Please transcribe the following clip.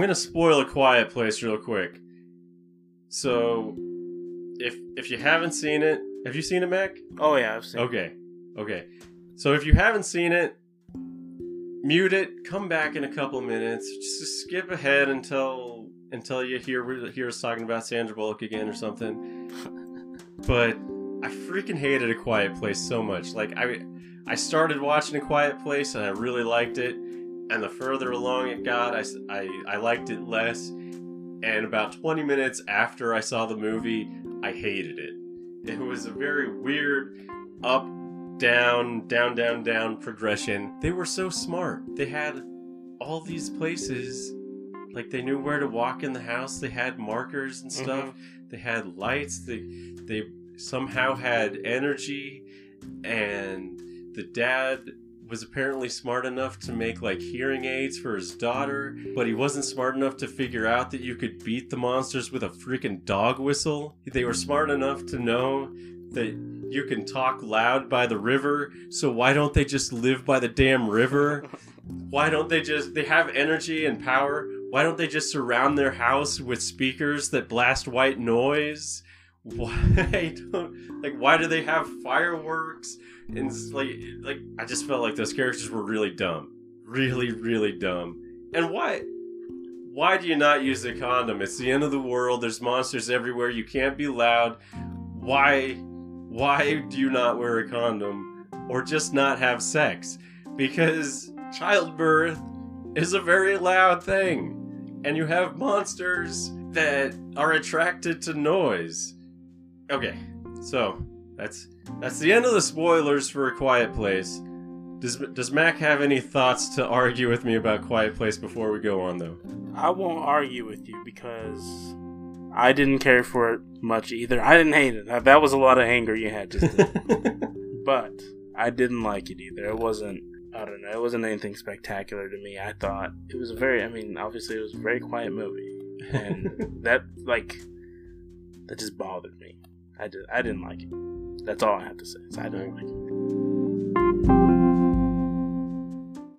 gonna spoil a quiet place real quick. So, if if you haven't seen it, have you seen it, Mac? Oh yeah, I've seen. it. Okay, okay. So if you haven't seen it, mute it. Come back in a couple minutes. Just skip ahead until until you hear hear us talking about Sandra Bullock again or something. But I freaking hated A Quiet Place so much. Like I I started watching A Quiet Place and I really liked it. And the further along it got, I I liked it less. And about 20 minutes after I saw the movie, I hated it. It was a very weird up, down, down, down, down progression. They were so smart. They had all these places. Like they knew where to walk in the house. They had markers and mm-hmm. stuff. They had lights. They they somehow had energy and the dad was apparently smart enough to make like hearing aids for his daughter, but he wasn't smart enough to figure out that you could beat the monsters with a freaking dog whistle. They were smart enough to know that you can talk loud by the river, so why don't they just live by the damn river? Why don't they just they have energy and power? Why don't they just surround their house with speakers that blast white noise? Why don't like why do they have fireworks? And like like I just felt like those characters were really dumb. Really, really dumb. And why why do you not use a condom? It's the end of the world. There's monsters everywhere. You can't be loud. Why why do you not wear a condom or just not have sex? Because childbirth is a very loud thing. And you have monsters that are attracted to noise. Okay. So, that's that's the end of the spoilers for A Quiet Place. Does does Mac have any thoughts to argue with me about Quiet Place before we go on though? I won't argue with you because I didn't care for it much either. I didn't hate it. That- That was a lot of anger you had just but I didn't like it either. It wasn't. I don't know. It wasn't anything spectacular to me. I thought it was a very. I mean, obviously, it was a very quiet movie, and that like that just bothered me. I did. I didn't like it. That's all I have to say. I didn't like it.